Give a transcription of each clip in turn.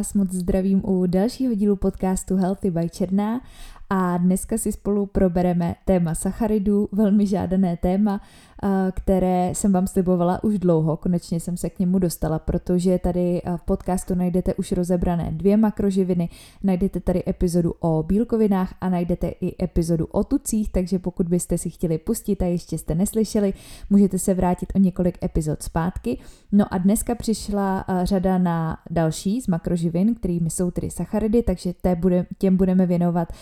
vás moc zdravím u dalšího dílu podcastu Healthy by Černá. A dneska si spolu probereme téma sacharidů, velmi žádané téma, které jsem vám slibovala už dlouho, konečně jsem se k němu dostala, protože tady v podcastu najdete už rozebrané dvě makroživiny, najdete tady epizodu o bílkovinách a najdete i epizodu o tucích, takže pokud byste si chtěli pustit a ještě jste neslyšeli, můžete se vrátit o několik epizod zpátky. No a dneska přišla řada na další z makroživin, kterými jsou tedy sacharidy, takže těm budeme věnovat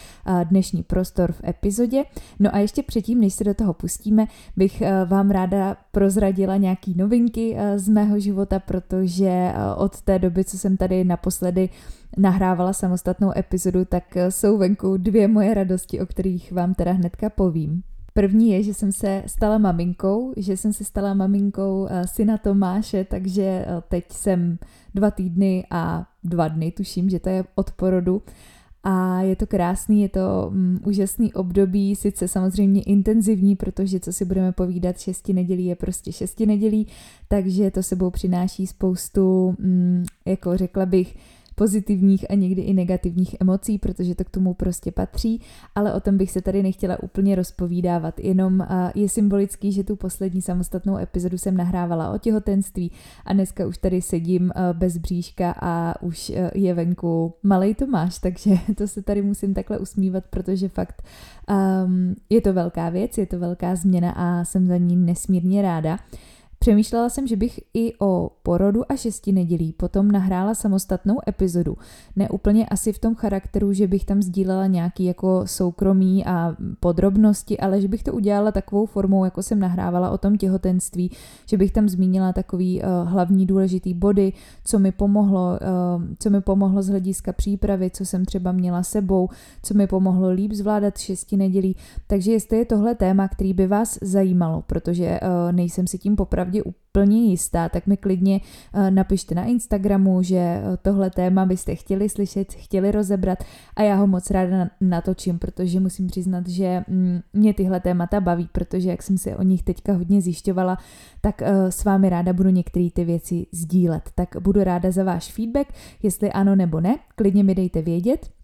dnešní prostor v epizodě. No a ještě předtím, než se do toho pustíme, bych vám ráda prozradila nějaký novinky eh, z mého života, protože eh, od té doby, co jsem tady naposledy nahrávala samostatnou epizodu, tak eh, jsou venku dvě moje radosti, o kterých vám teda hnedka povím. První je, že jsem se stala maminkou, že jsem se stala maminkou syna Tomáše, takže teď jsem dva týdny a dva dny, tuším, že to je od porodu a je to krásný, je to um, úžasný období, sice samozřejmě intenzivní, protože co si budeme povídat, šesti nedělí je prostě šesti nedělí, takže to sebou přináší spoustu, um, jako řekla bych, pozitivních a někdy i negativních emocí, protože to k tomu prostě patří, ale o tom bych se tady nechtěla úplně rozpovídávat. Jenom je symbolický, že tu poslední samostatnou epizodu jsem nahrávala o těhotenství a dneska už tady sedím bez bříška a už je venku malej Tomáš, takže to se tady musím takhle usmívat, protože fakt um, je to velká věc, je to velká změna a jsem za ní nesmírně ráda. Přemýšlela jsem, že bych i o porodu a šesti nedělí potom nahrála samostatnou epizodu. Ne úplně asi v tom charakteru, že bych tam sdílela nějaký jako soukromí a podrobnosti, ale že bych to udělala takovou formou, jako jsem nahrávala o tom těhotenství, že bych tam zmínila takový uh, hlavní důležitý body, co mi pomohlo, uh, co mi pomohlo z hlediska přípravy, co jsem třeba měla sebou, co mi pomohlo líp zvládat šesti nedělí. Takže jestli je tohle téma, který by vás zajímalo, protože uh, nejsem si tím popravdě opravdu úplně jistá, tak mi klidně eh, napište na Instagramu, že eh, tohle téma byste chtěli slyšet, chtěli rozebrat a já ho moc ráda natočím, protože musím přiznat, že mm, mě tyhle témata baví, protože jak jsem se o nich teďka hodně zjišťovala, tak eh, s vámi ráda budu některé ty věci sdílet. Tak budu ráda za váš feedback, jestli ano nebo ne, klidně mi dejte vědět.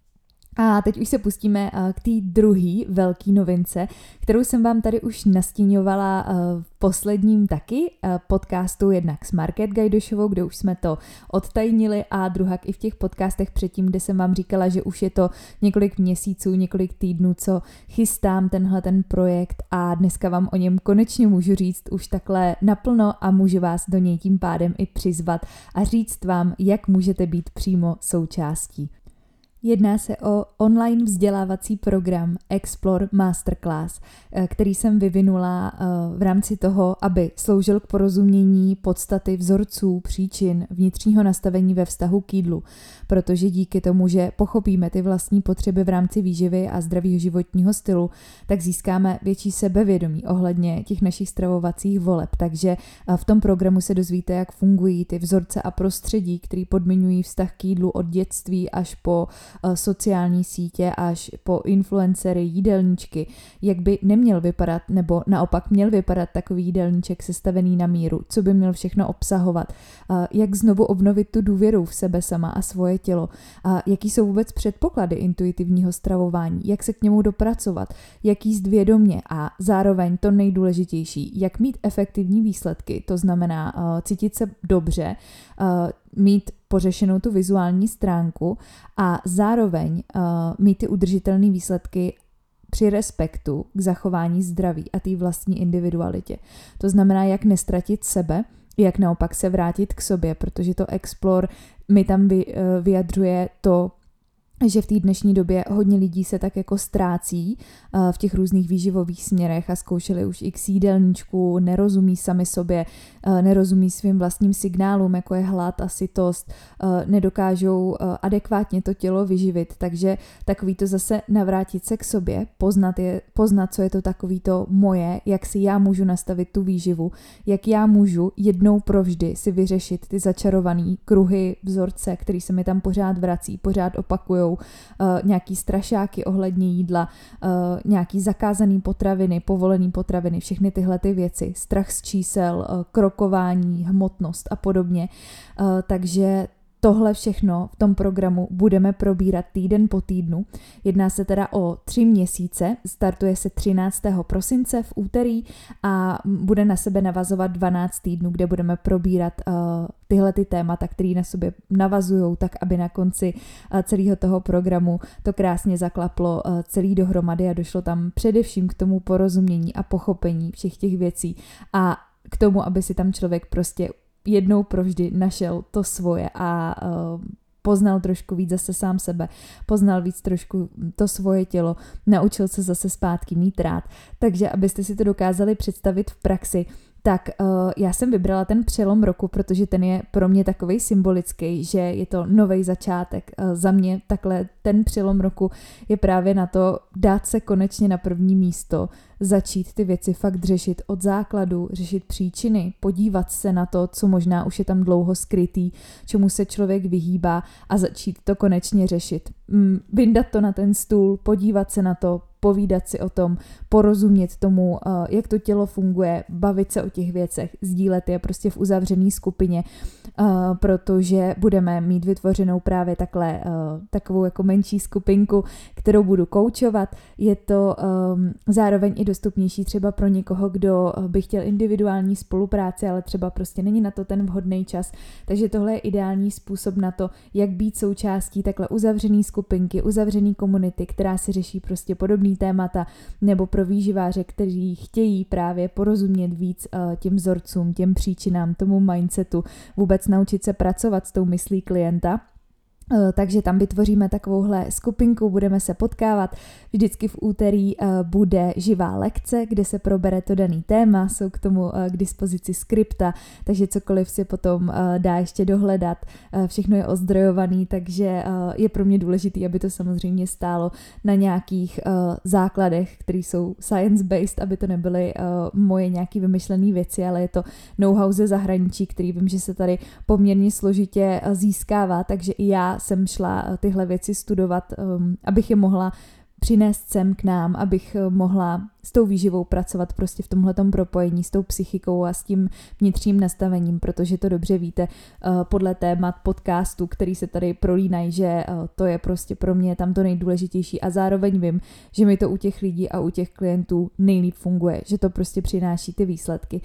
A teď už se pustíme eh, k té druhé velké novince, kterou jsem vám tady už nastíňovala eh, v posledním taky eh, podcastu jednak s Market Gajdošovou, kde už jsme to odtajnili a druhak i v těch podcastech předtím, kde jsem vám říkala, že už je to několik měsíců, několik týdnů, co chystám tenhle ten projekt a dneska vám o něm konečně můžu říct už takhle naplno a můžu vás do něj tím pádem i přizvat a říct vám, jak můžete být přímo součástí. Jedná se o online vzdělávací program Explore Masterclass, eh, který jsem vyvinula eh, v rámci toho, aby sloužil k porozumění podstaty vzorců, příčin, vnitřního nastavení ve vztahu k jídlu, protože díky tomu, že pochopíme ty vlastní potřeby v rámci výživy a zdravého životního stylu, tak získáme větší sebevědomí ohledně těch našich stravovacích voleb. Takže eh, v tom programu se dozvíte, jak fungují ty vzorce a prostředí, které podmiňují vztah k jídlu od dětství až po sociální sítě až po influencery, jídelníčky, jak by neměl vypadat, nebo naopak měl vypadat takový jídelníček sestavený na míru, co by měl všechno obsahovat, eh, jak znovu obnovit tu důvěru v sebe sama a svoje tělo, jaký jsou vůbec předpoklady intuitivního stravování, jak se k němu dopracovat, jak jíst vědomě? A zároveň to nejdůležitější, jak mít efektivní výsledky, to znamená eh, cítit se dobře, mít pořešenou tu vizuální stránku a zároveň uh, mít ty udržitelné výsledky při respektu k zachování zdraví a té vlastní individualitě. To znamená, jak nestratit sebe, jak naopak se vrátit k sobě, protože to Explore mi tam uh, vyjadřuje to, že v té dnešní době hodně lidí se tak jako ztrácí uh, v těch různých výživových směrech a zkoušeli už x jídelníčku, nerozumí sami sobě, uh, nerozumí svým vlastním signálům, jako je hlad a sytost, uh, nedokážou adekvátně to tělo vyživit, takže takový to zase navrátit se k sobě, poznat, je, poznat, co je to takový to moje, jak si já můžu nastavit tu výživu, jak já můžu jednou provždy si vyřešit ty začarované kruhy, vzorce, který se mi tam pořád vrací, pořád opakují uh, nějaký strašáky ohledně jídla, uh, nějaký zakázaný potraviny, povolený potraviny, všechny tyhle ty věci, strach z čísel, uh, krokování, hmotnost a podobně. Takže tohle všechno v tom programu budeme probírat týden po týdnu. Jedná se teda o tři měsíce, startuje se 13. prosince v úterý a bude na sebe navazovat 12 týdnů, kde budeme probírat uh, tyhle ty témata, které na sobě navazují, tak aby na konci uh, celého toho programu to krásně zaklaplo uh, celý dohromady a došlo tam především k tomu porozumění a pochopení všech těch věcí a k tomu, aby si tam člověk prostě jednou provždy našel to svoje a uh, poznal trošku víc zase sám sebe, poznal víc trošku to svoje tělo, naučil se zase zpátky mít rád. Takže abyste si to dokázali představit v praxi, tak uh, já jsem vybrala ten přelom roku, protože ten je pro mě takový symbolický, že je to nový začátek. Uh, za mě takhle ten přelom roku je právě na to dát se konečně na první místo, začít ty věci fakt řešit od základu, řešit příčiny, podívat se na to, co možná už je tam dlouho skrytý, čemu se člověk vyhýbá a začít to konečně řešit. Mm, vyndat to na ten stůl, podívat se na to, povídat si o tom, porozumět tomu, eh, jak to tělo funguje, bavit se o těch věcech, sdílet je prostě v uzavřené skupině, eh, protože budeme mít vytvořenou právě takhle eh, takovou jako menší skupinku, kterou budu koučovat. Je to ehm, zároveň i dostupnější třeba pro někoho, kdo by chtěl individuální spolupráci, ale třeba prostě není na to ten vhodný čas. Takže tohle je ideální způsob na to, jak být součástí takhle uzavřené skupinky, uzavřené komunity, která si řeší prostě témata, nebo pro výživáře, kteří chtějí právě porozumět víc uh, těm vzorcům, těm příčinám, tomu mindsetu, vůbec naučit se pracovat s tou myslí klienta. Eh, takže tam vytvoříme takovouhle skupinku, budeme se potkávat. Vždycky v úterý eh, bude živá lekce, kde se probere to daný téma, jsou k tomu eh, k dispozici skripta, takže cokoliv si potom dá ještě dohledat. Všechno je ozdrojovaný, takže je pro mě důležité, aby to samozřejmě stálo na nějakých základech, které jsou science-based, aby to nebyly moje nějaké vymyšlené věci, ale je to know-how ze zahraničí, který vím, že se tady poměrně složitě získává, takže i já jsem šla eh, tyhle věci studovat, um, abych je mohla přinést sem k nám, abych eh, mohla s tou výživou pracovat prostě v tomhletom propojení s tou psychikou a s tím vnitřním nastavením, protože to dobře víte eh, podle témat podcastu, který se tady prolínají, že to je prostě pro mě tam to nejdůležitější a zároveň vím, že mi to u těch lidí a u těch klientů nejlíp funguje, že to prostě přináší ty výsledky.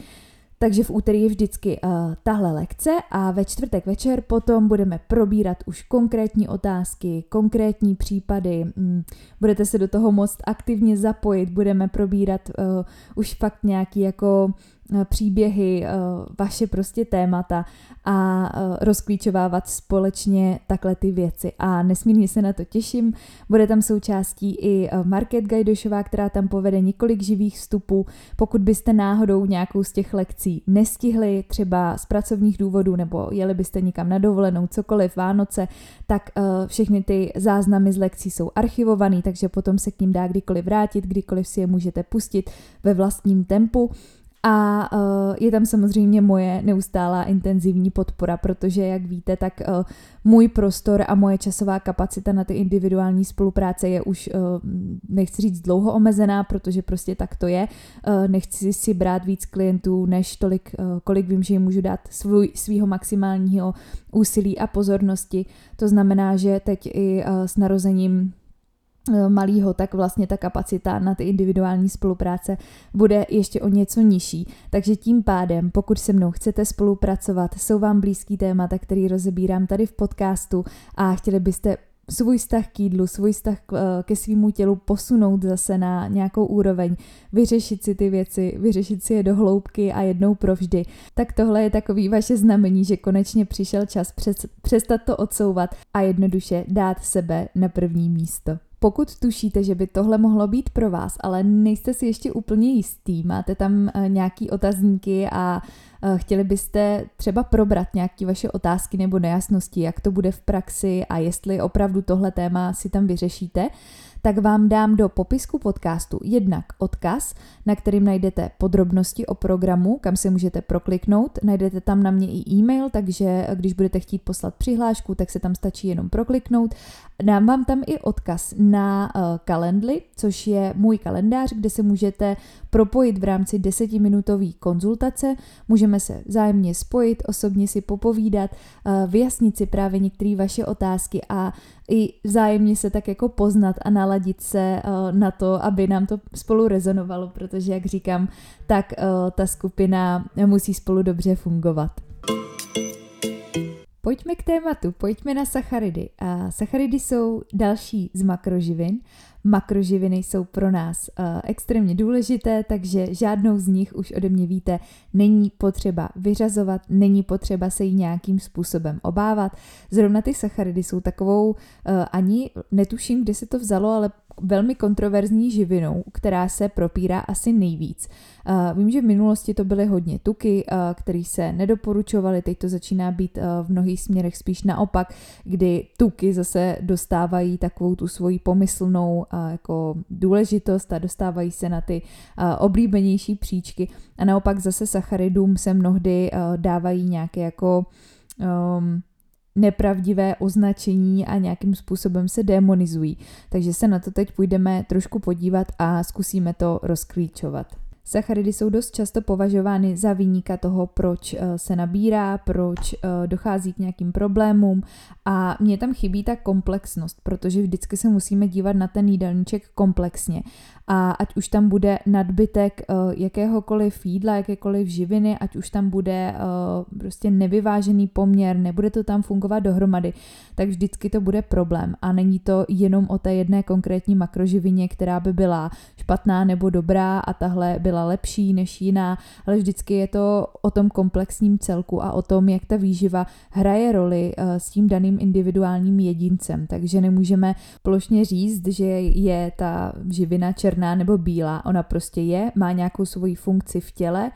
Takže v úterý je vždycky uh, tahle lekce a ve čtvrtek večer potom budeme probírat už konkrétní otázky, konkrétní případy. Mm, budete se do toho moct aktivně zapojit, budeme probírat uh, už fakt nějaký jako příběhy, eh, vaše prostě témata a eh, rozklíčovávat společně takhle ty věci. A nesmírně se na to těším. Bude tam součástí i Market Gajdošová, která tam povede několik živých vstupů. Pokud byste náhodou nějakou z těch lekcí nestihli, třeba z pracovních důvodů, nebo jeli byste někam na dovolenou, cokoliv, Vánoce, tak všechny ty záznamy z lekcí jsou archivované, takže potom se k ním dá kdykoliv vrátit, kdykoliv si je můžete pustit ve vlastním tempu. A uh, je tam samozřejmě moje neustálá intenzivní podpora, protože, jak víte, tak uh, můj prostor a moje časová kapacita na ty individuální spolupráce je už, uh, nechci říct dlouho omezená, protože prostě tak to je. Nechci si brát víc klientů, než tolik, kolik vím, že jim můžu dát svůj, svýho maximálního úsilí a pozornosti. To znamená, že teď i s narozením Eh, malýho, tak vlastně ta kapacita na ty individuální spolupráce bude ještě o něco nižší. Takže tím pádem, pokud se mnou chcete spolupracovat, jsou vám blízký témata, který rozebírám tady v podcastu a chtěli byste svůj vztah k jídlu, svůj vztah eh, ke svýmu tělu posunout zase na nějakou úroveň, vyřešit si ty věci, vyřešit si je do hloubky a jednou provždy. Tak tohle je takový vaše znamení, že konečně přišel čas přestat to odsouvat a jednoduše dát sebe na první místo. Pokud tušíte, že by tohle mohlo být pro vás, ale nejste si ještě úplně jistý, máte tam eh, nějaký otazníky a eh, chtěli byste třeba probrat nějaké vaše otázky nebo nejasnosti, jak to bude v praxi a jestli opravdu tohle téma si tam vyřešíte, tak vám dám do popisku podcastu jednak odkaz, na kterým najdete podrobnosti o programu, kam se můžete prokliknout. Najdete tam na mě i e-mail, takže když budete chtít poslat přihlášku, tak se tam stačí jenom prokliknout. Dám vám tam i odkaz na uh, Calendly, což je můj kalendář, kde se můžete propojit v rámci desetiminutové konzultace. Můžeme se vzájemně spojit, osobně si popovídat, uh, vyjasnit si právě některé vaše otázky a i vzájemně se tak jako poznat a naladit se uh, na to, aby nám to spolu rezonovalo, protože jak říkám, tak uh, ta skupina musí spolu dobře fungovat. Pojďme k tématu, pojďme na sacharidy. A sacharidy jsou další z makroživin. Makroživiny jsou pro nás uh, extrémně důležité, takže žádnou z nich už ode mě víte, není potřeba vyřazovat, není potřeba se jí nějakým způsobem obávat. Zrovna ty sacharidy jsou takovou, uh, ani netuším, kde se to vzalo, ale velmi kontroverzní živinou, která se propírá asi nejvíc. Uh, vím, že v minulosti to byly hodně tuky, uh, které se nedoporučovaly, teď to začíná být uh, v mnohých směrech spíš naopak, kdy tuky zase dostávají takovou tu svoji pomyslnou jako důležitost a dostávají se na ty oblíbenější příčky a naopak zase sacharidům se mnohdy dávají nějaké jako um, nepravdivé označení a nějakým způsobem se demonizují. Takže se na to teď půjdeme trošku podívat a zkusíme to rozklíčovat. Sacharidy jsou dost často považovány za výnika toho, proč eh, se nabírá, proč eh, dochází k nějakým problémům a mně tam chybí ta komplexnost, protože vždycky se musíme dívat na ten jídelníček komplexně a ať už tam bude nadbytek uh, jakéhokoliv jídla, jakékoliv živiny, ať už tam bude uh, prostě nevyvážený poměr, nebude to tam fungovat dohromady, tak vždycky to bude problém. A není to jenom o té jedné konkrétní makroživině, která by byla špatná nebo dobrá a tahle byla lepší než jiná, ale vždycky je to o tom komplexním celku a o tom, jak ta výživa hraje roli uh, s tím daným individuálním jedincem. Takže nemůžeme plošně říct, že je ta živina černá černá nebo bílá, ona prostě je, má nějakou svoji funkci v těle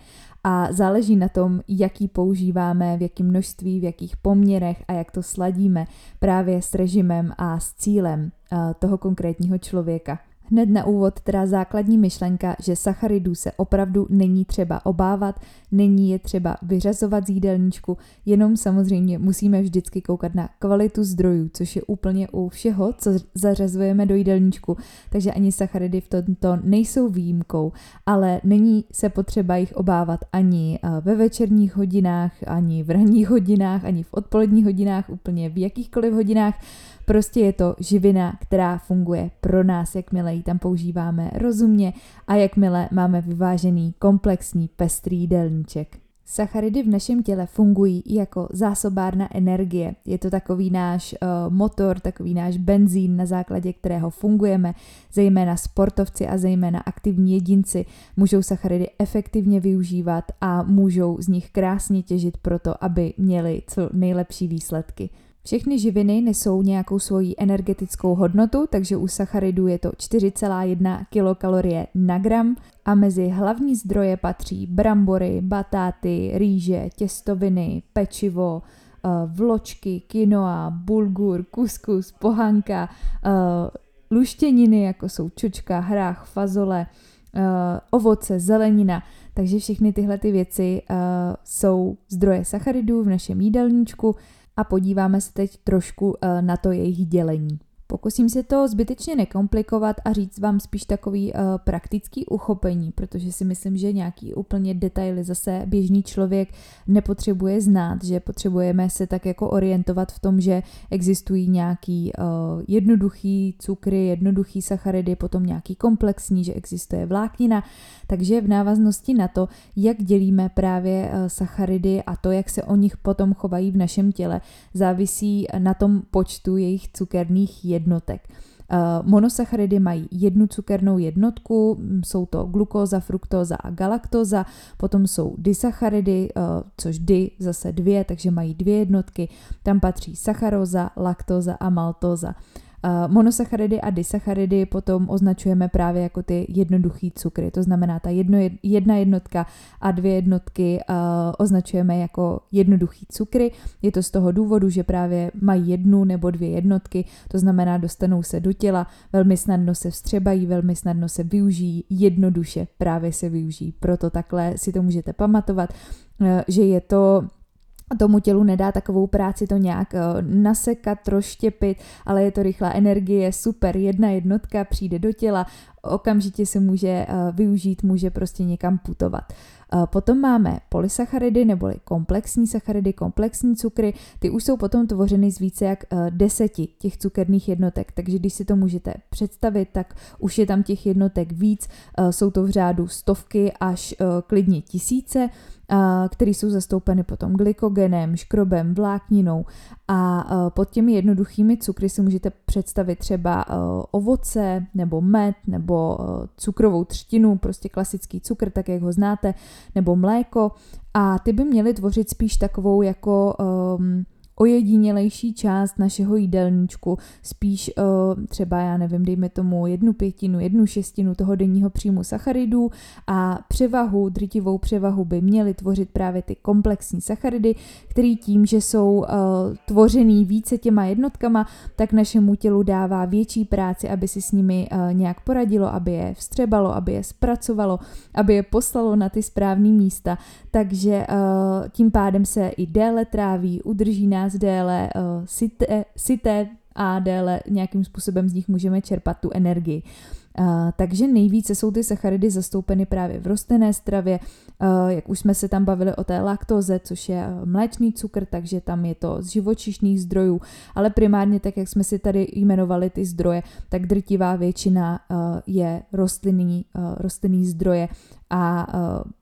a záleží na tom, jaký používáme, v jakém množství, v jakých poměrech a jak to sladíme právě s režimem a s cílem eh, toho konkrétního člověka. Hned na úvod teda základní myšlenka, že sacharidů se opravdu není třeba obávat, není je třeba vyřazovat z jídelníčku, jenom samozřejmě musíme vždycky koukat na kvalitu zdrojů, což je úplně u všeho, co zařazujeme do jídelníčku, takže ani sacharidy v tomto nejsou výjimkou, ale není se potřeba jich obávat ani eh, ve večerních hodinách, ani v ranních hodinách, ani v odpoledních hodinách, úplně v jakýchkoliv hodinách, Prostě je to živina, která funguje pro nás, jakmile ji tam používáme rozumně a jakmile máme vyvážený komplexní pestrý jídelníček. Sacharidy v našem těle fungují jako zásobárna energie. Je to takový náš uh, motor, takový náš benzín, na základě kterého fungujeme. Zejména sportovci a zejména aktivní jedinci můžou sacharidy efektivně využívat a můžou z nich krásně těžit proto, aby měli co nejlepší výsledky. Všechny živiny nesou nějakou svoji energetickou hodnotu, takže u sacharidů je to 4,1 kilokalorie na gram a mezi hlavní zdroje patří brambory, batáty, rýže, těstoviny, pečivo, eh, vločky, quinoa, bulgur, kuskus, pohanka, eh, luštěniny, jako jsou čočka, hrách, fazole, eh, ovoce, zelenina. Takže všechny tyhle ty věci jsou zdroje sacharidů v našem jídelníčku a podíváme se teď trošku eh, na to jejich dělení. Pokusím se to zbytečně nekomplikovat a říct vám spíš takový uh, praktický uchopení, protože si myslím, že nějaký úplně detaily zase běžný člověk nepotřebuje znát, že potřebujeme se tak jako orientovat v tom, že existují nějaký uh, jednoduchý cukry, jednoduchý sacharidy, potom nějaký komplexní, že existuje vláknina, takže v návaznosti na to, jak dělíme právě uh, sacharidy a to, jak se o nich potom chovají v našem těle, závisí na tom počtu jejich cukerných jednotek. Eh, monosacharidy mají jednu cukernou jednotku, jsou to glukóza, fruktóza a galaktóza, potom jsou disacharidy, eh, což di zase dvě, takže mají dvě jednotky, tam patří sacharóza, laktóza a maltóza. Monosacharidy a disacharidy potom označujeme právě jako ty jednoduchý cukry, to znamená ta jedno, jedna jednotka a dvě jednotky označujeme jako jednoduchý cukry. Je to z toho důvodu, že právě mají jednu nebo dvě jednotky, to znamená dostanou se do těla, velmi snadno se vstřebají, velmi snadno se využijí, jednoduše právě se využijí. Proto takhle si to můžete pamatovat, eh, že je to tomu tělu nedá takovou práci to nějak eh, nasekat, rozštěpit, ale je to rychlá energie, super, jedna jednotka přijde do těla, okamžitě se může eh, využít, může prostě někam putovat. Potom máme polysacharidy neboli komplexní sacharidy, komplexní cukry. Ty už jsou potom tvořeny z více jak eh, deseti těch cukerných jednotek, takže když si to můžete představit, tak už je tam těch jednotek víc, eh, jsou to v řádu stovky až eh, klidně tisíce které jsou zastoupeny potom glykogenem, škrobem, vlákninou a pod těmi jednoduchými cukry si můžete představit třeba ovoce nebo med nebo cukrovou třtinu, prostě klasický cukr, tak jak ho znáte, nebo mléko. A ty by měly tvořit spíš takovou jako um, ojedinělejší část našeho jídelníčku, spíš uh, třeba, já nevím, dejme tomu jednu pětinu, jednu šestinu toho denního příjmu sacharidů a převahu, drtivou převahu by měly tvořit právě ty komplexní sacharidy, který tím, že jsou uh, tvořený více těma jednotkama, tak našemu tělu dává větší práci, aby si s nimi uh, nějak poradilo, aby je vstřebalo, aby je zpracovalo, aby je poslalo na ty správné místa, takže tím pádem se i déle tráví, udrží nás déle uh, sité, sité a déle nějakým způsobem z nich můžeme čerpat tu energii. Uh, takže nejvíce jsou ty sacharidy zastoupeny právě v rostlinné stravě, uh, jak už jsme se tam bavili o té laktóze, což je mléčný cukr, takže tam je to z živočišných zdrojů, ale primárně tak, jak jsme si tady jmenovali ty zdroje, tak drtivá většina je rostlinný, rostlinný zdroje a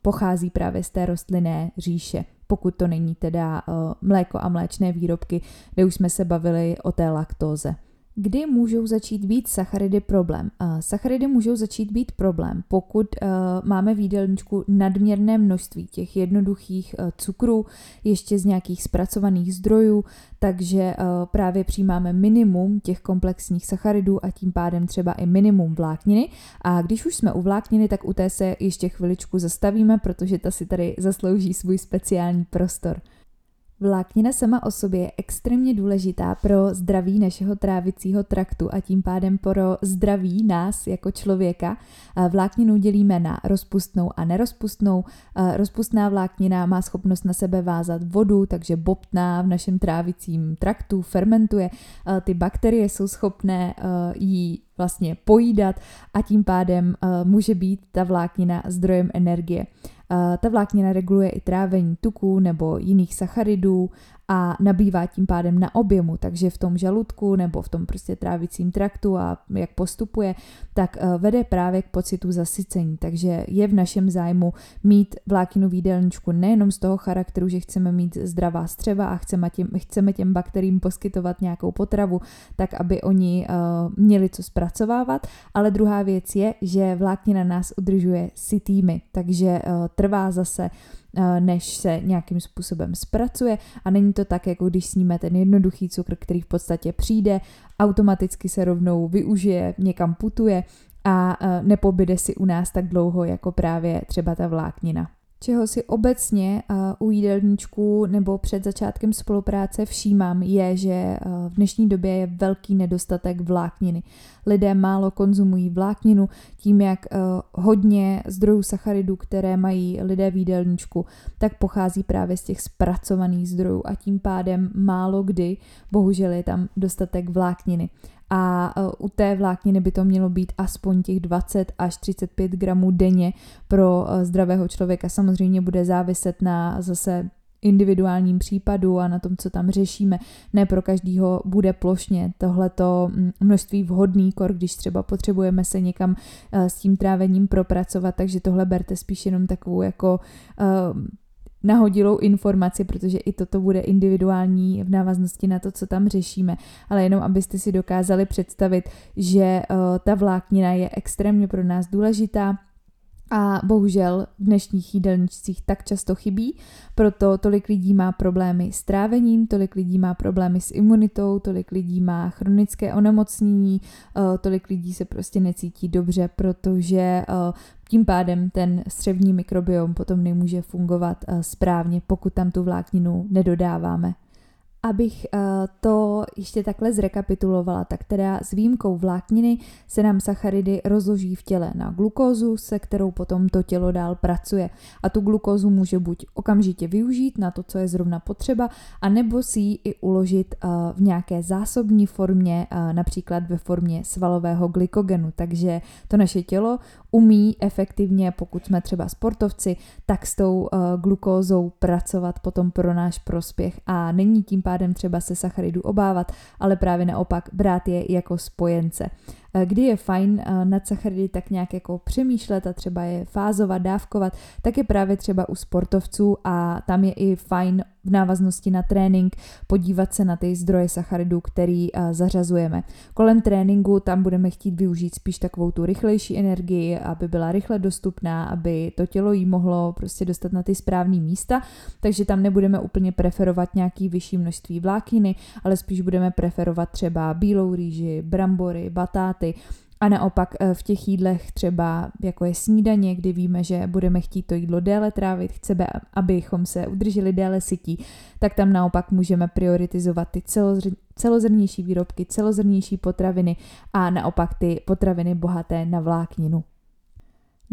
pochází právě z té rostlinné říše pokud to není teda mléko a mléčné výrobky, kde už jsme se bavili o té laktóze. Kdy můžou začít být sacharidy problém? Uh, sacharidy můžou začít být problém, pokud uh, máme v jídelníčku nadměrné množství těch jednoduchých uh, cukrů, ještě z nějakých zpracovaných zdrojů, takže právě přijímáme minimum těch komplexních sacharidů a tím pádem třeba i minimum vlákniny. A když už jsme u vlákniny, tak u té se ještě chviličku zastavíme, protože ta si tady zaslouží svůj speciální prostor. Vláknina sama o sobě je extrémně důležitá pro zdraví našeho trávicího traktu a tím pádem pro zdraví nás jako člověka. Vlákninu dělíme na rozpustnou a nerozpustnou. Rozpustná vláknina má schopnost na sebe vázat vodu, takže bobtná v našem trávicím traktu, fermentuje. Ty bakterie jsou schopné jí vlastně pojídat a tím pádem může být ta vláknina zdrojem energie. Ta vláknina reguluje i trávení tuků nebo jiných sacharidů a nabývá tím pádem na objemu, takže v tom žaludku nebo v tom prostě trávicím traktu a jak postupuje, tak eh, vede právě k pocitu zasycení. Takže je v našem zájmu mít vlákninu v nejenom z toho charakteru, že chceme mít zdravá střeva a chceme těm, chceme těm bakteriím poskytovat nějakou potravu, tak aby oni uh, měli co zpracovávat, ale druhá věc je, že vláknina nás udržuje sytými, takže uh, trvá zase Eh, než se nějakým způsobem zpracuje a není to tak, jako když sníme ten jednoduchý cukr, který v podstatě přijde, automaticky se rovnou využije, někam putuje a eh, nepobyde si u nás tak dlouho jako právě třeba ta vláknina. Čeho si obecně uh, u jídelníčků nebo před začátkem spolupráce všímám, je, že uh, v dnešní době je velký nedostatek vlákniny. Lidé málo konzumují vlákninu, tím jak uh, hodně zdrojů sacharidů, které mají lidé v jídelníčku, tak pochází právě z těch zpracovaných zdrojů a tím pádem málo kdy, bohužel je tam dostatek vlákniny a e, u té vlákniny by to mělo být aspoň těch 20 až 35 gramů denně pro e, zdravého člověka. Samozřejmě bude záviset na zase individuálním případu a na tom, co tam řešíme. Ne pro každýho bude plošně tohleto množství vhodný kor, když třeba potřebujeme se někam e, s tím trávením propracovat, takže tohle berte spíš jenom takovou jako nahodilou informaci, protože i toto bude individuální v návaznosti na to, co tam řešíme, ale jenom abyste si dokázali představit, že uh, ta vláknina je extrémně pro nás důležitá, a bohužel v dnešních jídelníčcích tak často chybí, proto tolik lidí má problémy s trávením, tolik lidí má problémy s imunitou, tolik lidí má chronické onemocnění, eh, tolik lidí se prostě necítí dobře, protože eh, tím pádem ten střevní mikrobiom potom nemůže fungovat eh, správně, pokud tam tu vlákninu nedodáváme. Abych uh, to ještě takhle zrekapitulovala, tak teda s výjimkou vlákniny se nám sacharidy rozloží v těle na glukózu, se kterou potom to tělo dál pracuje. A tu glukózu může buď okamžitě využít na to, co je zrovna potřeba, anebo si ji i uložit uh, v nějaké zásobní formě, uh, například ve formě svalového glykogenu. Takže to naše tělo umí efektivně, pokud jsme třeba sportovci, tak s tou glukózou pracovat potom pro náš prospěch a není tím pádem třeba se sacharidů obávat, ale právě naopak brát je jako spojence. Eh, kdy je fajn eh, nad sacharidy tak nějak jako přemýšlet a třeba je fázovat, dávkovat, tak je právě třeba u sportovců a tam je i fajn v návaznosti na trénink podívat se na ty zdroje sacharidů, který uh, zařazujeme. Kolem tréninku tam budeme chtít využít spíš takovou tu rychlejší energii, aby byla rychle dostupná, aby to tělo jí mohlo prostě dostat na ty správné místa, takže tam nebudeme úplně preferovat nějaký vyšší množství vlákniny, ale spíš budeme preferovat třeba bílou rýži, brambory, batáty, a naopak eh, v těch jídlech třeba jako je snídaně, kdy víme, že budeme chtít to jídlo déle trávit, chceme, abychom se udrželi déle sytí, tak tam naopak můžeme prioritizovat ty celozrnější výrobky, celozrnější potraviny a naopak ty potraviny bohaté na vlákninu.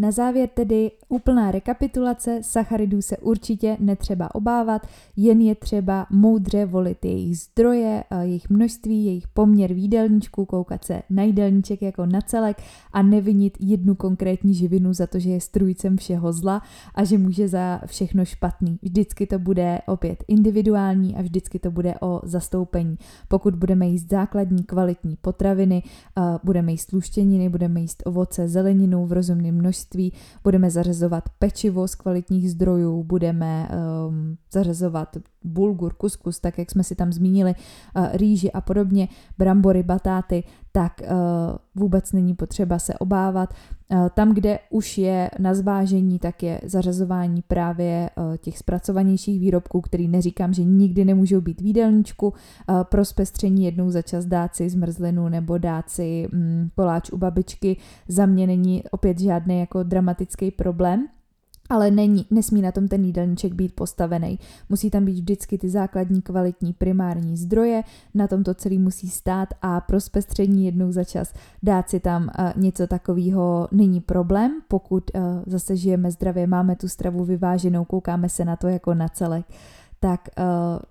Na závěr tedy úplná rekapitulace, sacharidů se určitě netřeba obávat, jen je třeba moudře volit jejich zdroje, jejich množství, jejich poměr výdelníčků, koukat se na jídelníček jako na celek a nevinit jednu konkrétní živinu za to, že je strujcem všeho zla a že může za všechno špatný. Vždycky to bude opět individuální a vždycky to bude o zastoupení. Pokud budeme jíst základní kvalitní potraviny, budeme jíst sluštěniny, budeme jíst ovoce, zeleninu v rozumném množství, množství, budeme zařazovat pečivo z kvalitních zdrojů, budeme um, zařazovat bulgur, kuskus, tak jak jsme si tam zmínili, uh, rýži a podobně, brambory, batáty, tak uh, vůbec není potřeba se obávat. Uh, tam, kde už je na zvážení, tak je zařazování právě těch zpracovanějších výrobků, který neříkám, že nikdy nemůžou být výdelníčku. Uh, pro zpestření jednou za čas dát si zmrzlinu nebo dát si um, koláč u babičky za mě není opět žádný jako dramatický problém ale není, nesmí na tom ten jídelníček být postavený. Musí tam být vždycky ty základní kvalitní primární zdroje, na tom to celý musí stát a pro zpestření jednou za čas dát si tam uh, něco takového není problém, pokud uh, zase žijeme zdravě, máme tu stravu vyváženou, koukáme se na to jako na celek. Tak uh,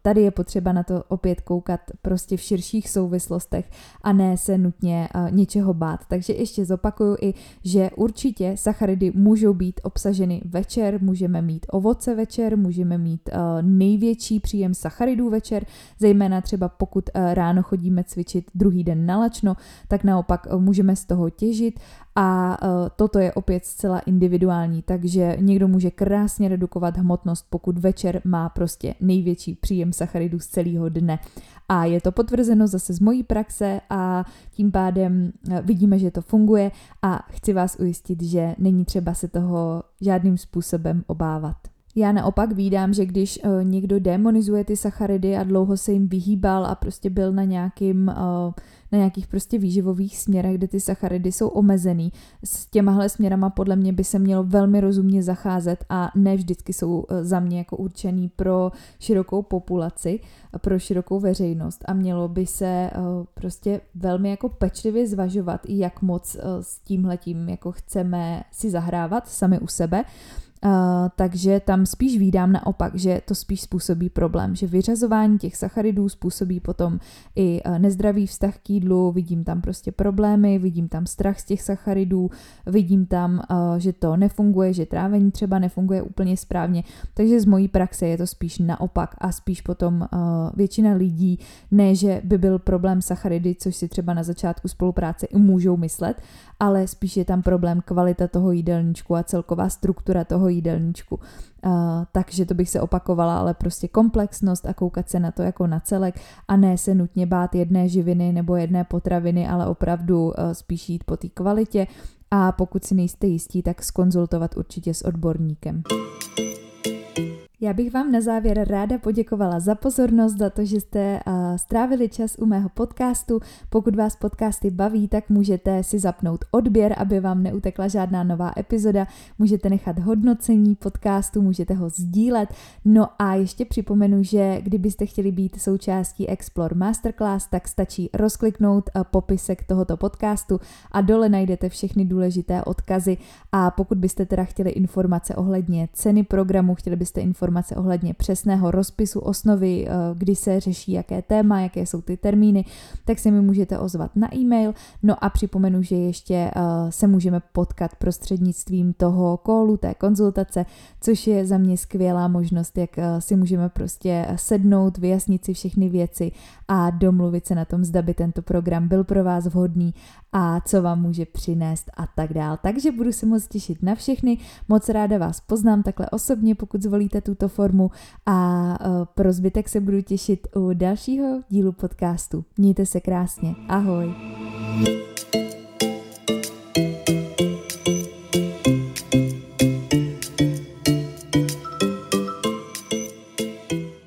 tady je potřeba na to opět koukat prostě v širších souvislostech a ne se nutně uh, něčeho bát. Takže ještě zopakuju i, že určitě sacharidy můžou být obsaženy večer, můžeme mít ovoce večer, můžeme mít uh, největší příjem sacharidů večer, zejména třeba pokud ráno chodíme cvičit druhý den na lačno, tak naopak můžeme z toho těžit a uh, toto je opět zcela individuální, takže někdo může krásně redukovat hmotnost, pokud večer má prostě největší příjem sacharidů z celého dne. A je to potvrzeno zase z mojí praxe a tím pádem e, vidíme, že to funguje a chci vás ujistit, že není třeba se toho žádným způsobem obávat. Já naopak vídám, že když uh, někdo demonizuje ty sacharidy a dlouho se jim vyhýbal a prostě byl na nějakým uh, na nějakých prostě výživových směrech, kde ty sacharidy jsou omezený. S těmahle směrama podle mě by se mělo velmi rozumně zacházet a ne vždycky jsou eh, za mě jako určený pro širokou populaci, pro širokou veřejnost a mělo by se prostě velmi jako pečlivě zvažovat, jak moc s tímhletím jako chceme si zahrávat sami u sebe Uh, takže tam spíš výdám naopak, že to spíš způsobí problém, že vyřazování těch sacharidů způsobí potom i uh, nezdravý vztah k jídlu, vidím tam prostě problémy, vidím tam strach z těch sacharidů, vidím tam, uh, že to nefunguje, že trávení třeba nefunguje úplně správně, takže z mojí praxe je to spíš naopak a spíš potom většina lidí, ne že by byl problém sacharidy, což si třeba na začátku spolupráce můžou myslet, ale spíš je tam problém kvalita toho jídelníčku a celková struktura toho jídelníčku. Uh, takže to bych se opakovala, ale prostě komplexnost a koukat se na to jako na celek a ne se nutně bát jedné živiny nebo jedné potraviny, ale opravdu uh, spíš jít po té kvalitě a pokud si nejste jistí, tak skonzultovat určitě s odborníkem. Já bych vám na závěr ráda poděkovala za pozornost, za to, že jste uh, strávili čas u mého podcastu. Pokud vás podcasty baví, tak můžete si zapnout odběr, aby vám neutekla žádná nová epizoda. Můžete nechat hodnocení podcastu, můžete ho sdílet. No a ještě připomenu, že kdybyste chtěli být součástí Explore Masterclass, tak stačí rozkliknout uh, popisek tohoto podcastu a dole najdete všechny důležité odkazy. A pokud byste teda chtěli informace ohledně ceny programu, chtěli byste informace informace ohledně přesného rozpisu osnovy, eh, kdy se řeší jaké téma, jaké jsou ty termíny, tak se mi můžete ozvat na e-mail. No a připomenu, že ještě eh, se můžeme potkat prostřednictvím toho kólu, té konzultace, což je za mě skvělá možnost, jak eh, si můžeme prostě sednout, vyjasnit si všechny věci a domluvit se na tom, zda by tento program byl pro vás vhodný a co vám může přinést a tak dál. Takže budu se moc těšit na všechny, moc ráda vás poznám takhle osobně, pokud zvolíte tuto formu a e, pro zbytek se budu těšit u dalšího dílu podcastu. Mějte se krásně, ahoj!